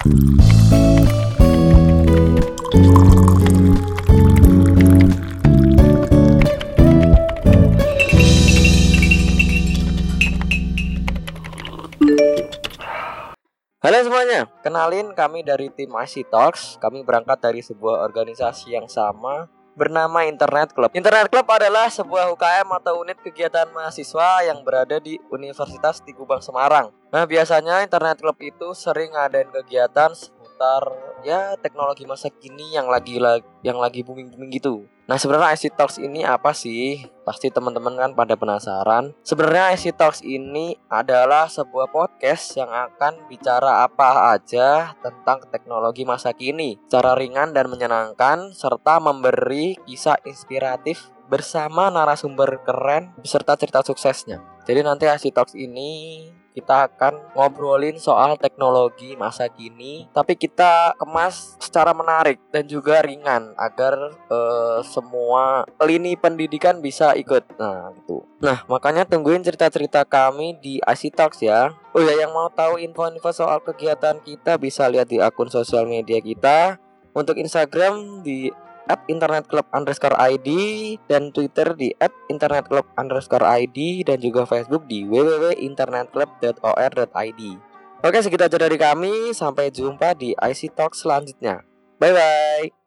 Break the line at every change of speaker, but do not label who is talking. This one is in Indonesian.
Halo semuanya, kenalin kami dari tim IC Talks. Kami berangkat dari sebuah organisasi yang sama bernama Internet Club. Internet Club adalah sebuah UKM atau unit kegiatan mahasiswa yang berada di Universitas di Gubang Semarang. Nah, biasanya Internet Club itu sering ngadain kegiatan seputar ya teknologi masa kini yang lagi yang lagi booming-booming gitu. Nah sebenarnya IC Talks ini apa sih? Pasti teman-teman kan pada penasaran. Sebenarnya IC Talks ini adalah sebuah podcast yang akan bicara apa aja tentang teknologi masa kini, cara ringan dan menyenangkan, serta memberi kisah inspiratif bersama narasumber keren beserta cerita suksesnya. Jadi nanti IC Talks ini kita akan ngobrolin soal teknologi masa kini, tapi kita kemas secara menarik dan juga ringan agar uh, semua lini pendidikan bisa ikut. Nah, gitu. Nah, makanya tungguin cerita-cerita kami di IC Talks ya. Oh ya, yang mau tahu info-info soal kegiatan kita bisa lihat di akun sosial media kita. Untuk Instagram di at internetclub underscore ID dan Twitter di at internetclub underscore ID dan juga Facebook di www.internetclub.or.id. Oke segitu aja dari kami, sampai jumpa di IC Talk selanjutnya. Bye bye.